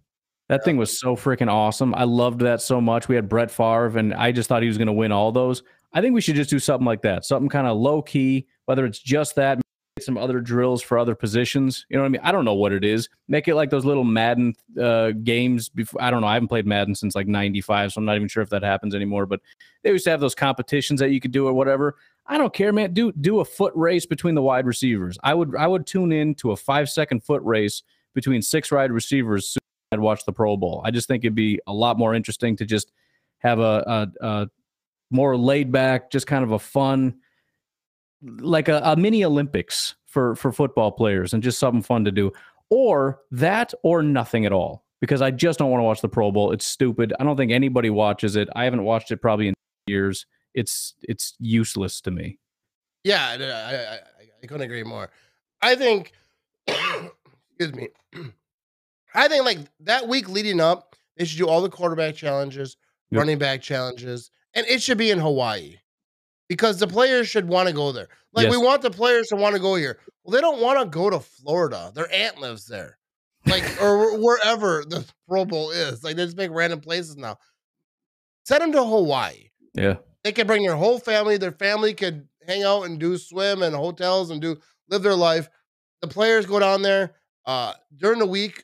That yeah. thing was so freaking awesome. I loved that so much. We had Brett Favre, and I just thought he was going to win all those. I think we should just do something like that, something kind of low key, whether it's just that, some other drills for other positions. You know what I mean? I don't know what it is. Make it like those little Madden uh, games. Before I don't know. I haven't played Madden since like '95, so I'm not even sure if that happens anymore. But they used to have those competitions that you could do or whatever. I don't care, man. Do do a foot race between the wide receivers. I would I would tune in to a five second foot race between six wide receivers, I'd watch the Pro Bowl. I just think it'd be a lot more interesting to just have a, a, a more laid back, just kind of a fun, like a, a mini Olympics for for football players, and just something fun to do, or that, or nothing at all. Because I just don't want to watch the Pro Bowl. It's stupid. I don't think anybody watches it. I haven't watched it probably in years. It's it's useless to me. Yeah, I, I, I, couldn't agree more. I think, excuse me, I think like that week leading up, they should do all the quarterback challenges, yep. running back challenges, and it should be in Hawaii because the players should want to go there. Like yes. we want the players to want to go here. Well, they don't want to go to Florida. Their aunt lives there, like or wherever the Pro Bowl is. Like they just make random places now. Send them to Hawaii. Yeah, they can bring their whole family. Their family could hang out and do swim and hotels and do live their life. The players go down there uh, during the week.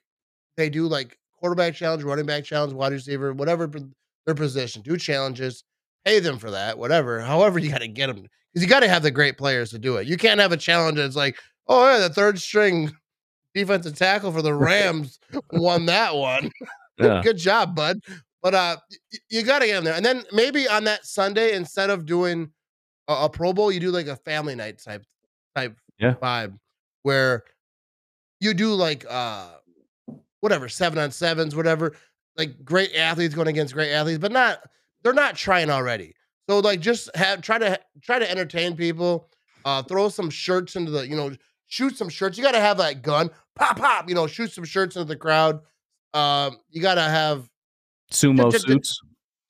They do like quarterback challenge, running back challenge, wide receiver, whatever their position. Do challenges, pay them for that, whatever. However, you got to get them because you got to have the great players to do it. You can't have a challenge that's like, oh yeah, the third string defensive tackle for the Rams won that one. Yeah. Good job, bud. But uh, you got to get them there, and then maybe on that Sunday, instead of doing a, a Pro Bowl, you do like a family night type type yeah. vibe where you do like uh whatever seven on sevens, whatever. Like great athletes going against great athletes, but not they're not trying already. So like just have try to try to entertain people. Uh, throw some shirts into the you know shoot some shirts. You got to have that gun pop pop. You know shoot some shirts into the crowd. Um, you got to have sumo suits.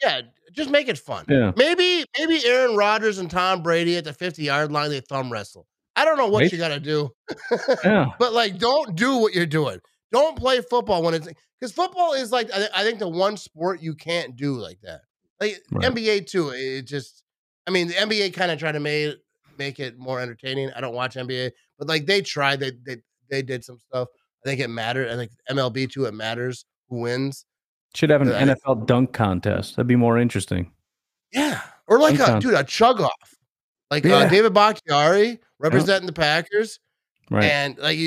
Yeah, just make it fun. Yeah. Maybe maybe Aaron Rodgers and Tom Brady at the 50 yard line they thumb wrestle. I don't know what right? you got to do. yeah. But like, don't do what you're doing. Don't play football when it's because football is like I, I, think the one sport you can't do like that. Like right. NBA too. It just I mean the NBA kind of tried to make make it more entertaining. I don't watch NBA, but like they tried. They they they did some stuff. I think it mattered. I think MLB too. It matters who wins. Should have an uh, NFL dunk contest. That'd be more interesting. Yeah, or like dunk a dude a chug off, like uh, yeah. uh, David Bakhtiari representing the Packers, right? And like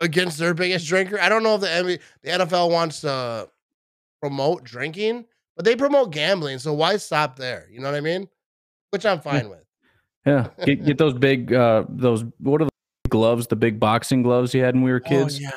against their biggest drinker. I don't know if the NBA, the NFL wants to promote drinking, but they promote gambling. So why stop there? You know what I mean? Which I'm fine with. Yeah, get, get those big uh those what are the gloves? The big boxing gloves you had when we were oh, kids. Oh, yeah.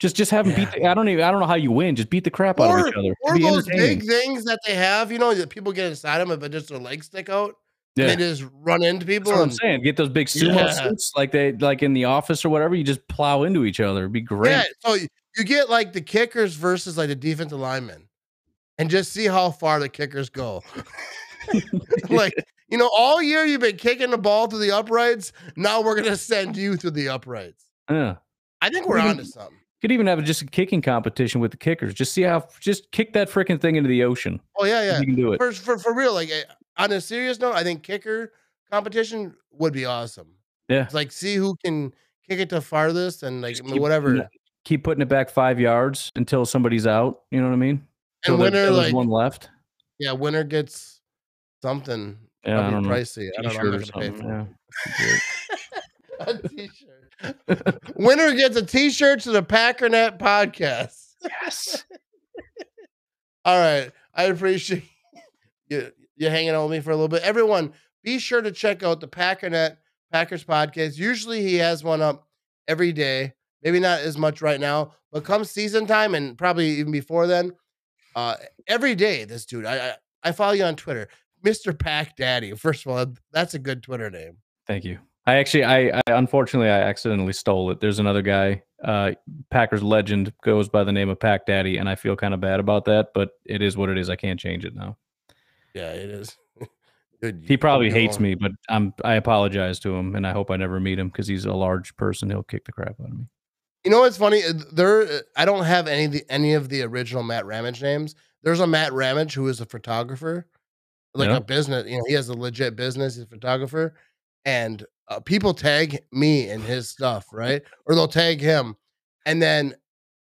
Just just have them yeah. beat. The, I don't even. I don't know how you win. Just beat the crap or, out of each other. Or those big things that they have. You know that people get inside them, but just their legs stick out. Yeah. They just run into people. That's and, I'm saying. Get those big sumo yeah. suits like they like in the office or whatever. You just plow into each other. It'd be great. Yeah. So you get like the kickers versus like the defensive linemen, and just see how far the kickers go. like you know, all year you've been kicking the ball through the uprights. Now we're gonna send you through the uprights. Yeah. I think we're onto something. Could even have just a kicking competition with the kickers. Just see how just kick that freaking thing into the ocean. Oh yeah, yeah. You can do it for, for for real. Like eh, on a serious note, I think kicker competition would be awesome. Yeah, it's like see who can kick it to farthest and like keep, whatever. Keep putting it back five yards until somebody's out. You know what I mean? And winner like one left. Yeah, winner gets something. Yeah, I don't pricey. Know. I don't know. I'm pay for yeah. a t-shirt. winner gets a t-shirt to the Packernet podcast. Yes. All right. I appreciate you you hanging out with me for a little bit. Everyone, be sure to check out the Packernet Packers podcast. Usually he has one up every day. Maybe not as much right now, but come season time and probably even before then, uh, every day this dude. I, I I follow you on Twitter, Mr. Pack Daddy. First of all, that's a good Twitter name. Thank you. I actually, I, I unfortunately, I accidentally stole it. There's another guy, uh, Packers legend, goes by the name of Pack Daddy, and I feel kind of bad about that, but it is what it is. I can't change it now. Yeah, it is. Dude, he probably hates me, but I'm I apologize to him, and I hope I never meet him because he's a large person. He'll kick the crap out of me. You know what's funny? There, I don't have any of the any of the original Matt Ramage names. There's a Matt Ramage who is a photographer, like a business. You know, he has a legit business. He's a photographer, and uh, people tag me in his stuff, right? Or they'll tag him, and then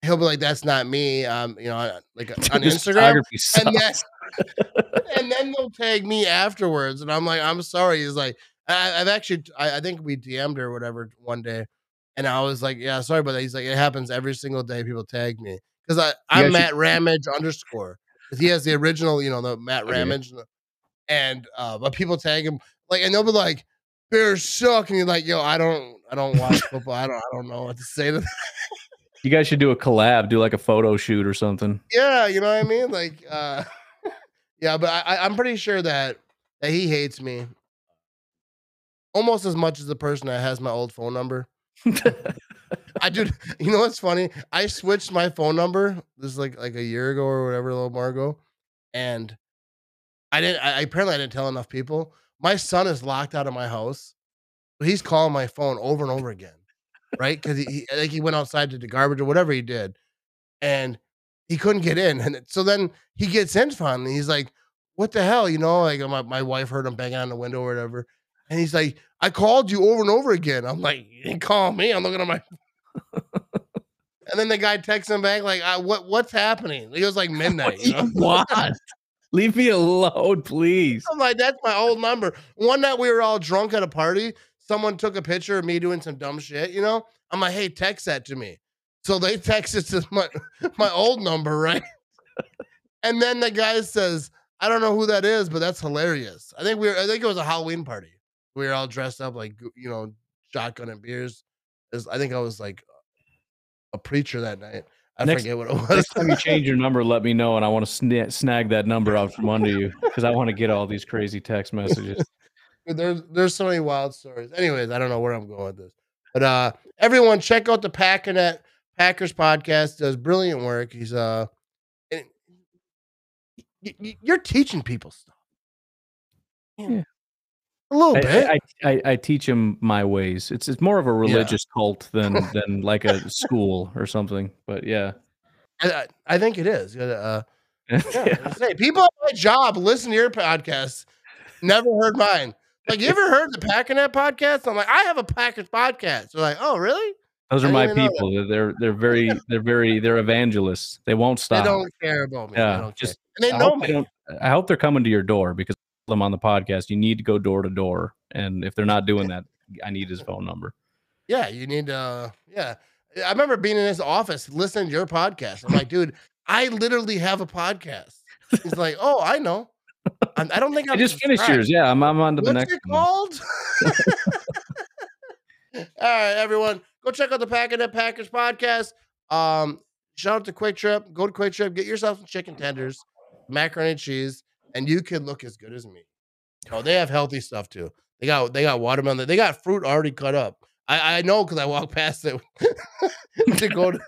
he'll be like, "That's not me." Um, you know, like on Instagram, and then and then they'll tag me afterwards, and I'm like, I'm sorry. He's like, I, have actually, I, I, think we DM'd or whatever one day, And I was like, yeah, sorry about that. He's like, it happens every single day. People tag me because I I'm Matt Ramage underscore he has the original, you know, the Matt Okay. Ramage, and uh, but people tag him like, and they'll be like, Bears suck, and you're like, yo, I don't, I don't watch football. I don't, I don't know what to say to that. You guys should do a collab, do like a photo shoot or something. Yeah, you know what I mean? Like, uh, yeah, but I- I'm pretty sure that that he hates me almost as much as the person that has my old phone number. I do. You know what's funny? I switched my phone number this is like like a year ago or whatever, a little more ago, and I didn't. I, apparently I didn't tell enough people. My son is locked out of my house. He's calling my phone over and over again, right? Because he, he he went outside to the garbage or whatever he did, and he couldn't get in. And so then he gets in finally. He's like, "What the hell?" You know, like my, my wife heard him banging on the window or whatever, and he's like, "I called you over and over again." I'm like, "You didn't call me." I'm looking at my and then the guy texts him back like, "What what's happening?" It was like midnight. You know? what? Leave me alone, please. I'm like, "That's my old number." One night we were all drunk at a party. Someone took a picture of me doing some dumb shit. You know, I'm like, "Hey, text that to me." So they texted to my my old number, right? and then the guy says, "I don't know who that is, but that's hilarious." I think we were, I think it was a Halloween party. We were all dressed up like you know, shotgun and beers. Was- I think I was like a preacher that night. I Next- forget what it was. Next time you change your number, let me know, and I want to sna- snag that number out from under you because I want to get all these crazy text messages. There's there's so many wild stories. Anyways, I don't know where I'm going with this, but uh, everyone check out the Packernet Packers podcast. Does brilliant work. He's uh, and y- y- you're teaching people stuff. Yeah. A little I, bit. I, I, I teach him my ways. It's it's more of a religious cult than than like a school or something. But yeah, I, I, think it is. Uh, yeah. yeah, say, people at my job listen to your podcast. Never heard mine. Like, you ever heard the Packernet podcast? I'm like, I have a Packers podcast. They're like, oh, really? those are my didn't even know that. people. They're they're very they're very they're evangelists. They won't stop. They don't care about me. Yeah, they don't just-. And they I know hope me. I hope they're coming to your door because them on the podcast. You need to go door to door, and if they're not doing that, I need his phone number. Yeah, you need to. Uh, yeah, I remember being in his office listening to your podcast. I'm like, dude, I literally have a podcast. He's like, oh, I know. I'm, I don't think I I'm just finished yours. Yeah, I'm I'm on to the What's next it one. called? All right, everyone, go check out the Packernet Packers podcast. Um, shout out to QuikTrip. Go to QuikTrip, get yourself some chicken tenders, macaroni and cheese, and you can look as good as me. Oh, they have healthy stuff too. They got they got watermelon. They got fruit already cut up. I, I know because I walked past it to go to,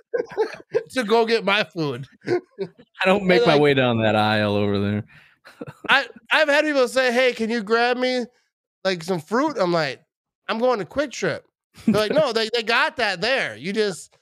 to go get my food. I don't make my way down that aisle over there. I I've had people say, "Hey, can you grab me like some fruit?" I'm like, "I'm going to QuikTrip." They're like, "No, they they got that there. You just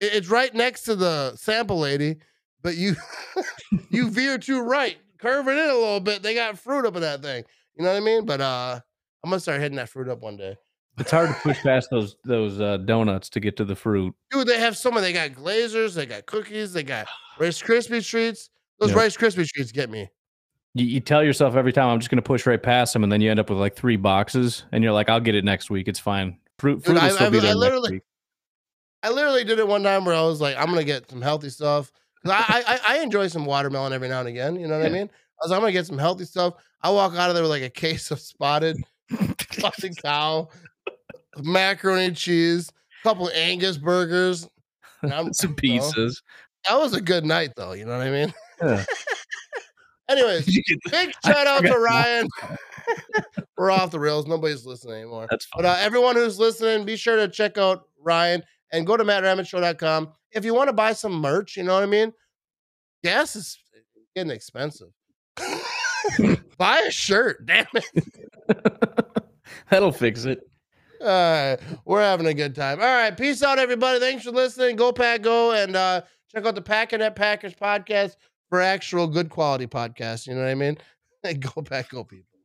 it- it's right next to the sample lady, but you you veer too right, curve it in a little bit. They got fruit up in that thing. You know what I mean? But uh, I'm gonna start hitting that fruit up one day, It's hard to push past those those uh, donuts to get to the fruit. dude. They have some. of They got glazers. They got cookies. They got Rice Krispie treats. Those Yep. Rice Krispie treats get me. You, you tell yourself every time I'm just going to push right past them, and then you end up with like three boxes, and you're like, I'll get it next week. It's fine. Fruit, fruit Dude, will I- still I- be I there next literally-. I literally did it one time where I was like, I'm gonna get some healthy stuff. I, I I enjoy some watermelon every now and again. You know what I mean? I was like, I'm gonna get some healthy stuff. I walk out of there with like a case of spotted fucking cow, macaroni and cheese, a couple of Angus burgers. and I'm- Some know, pieces. that was a good night though. You know what I mean? Yeah. Anyways, big shout out to. Ryan. We're off the rails. Nobody's listening anymore. That's fine. But uh, everyone who's listening, be sure to check out Ryan and go to mattramageshow.com. If you want to buy some merch, you know what I mean? Gas is getting expensive. buy a shirt, damn it. That'll fix it. All right, we're having a good time. All right, peace out, everybody. Thanks for listening. Go Pack Go and uh, check out the Packernet Packers podcast for actual good quality podcast. You know what I mean? go Pack Go, people.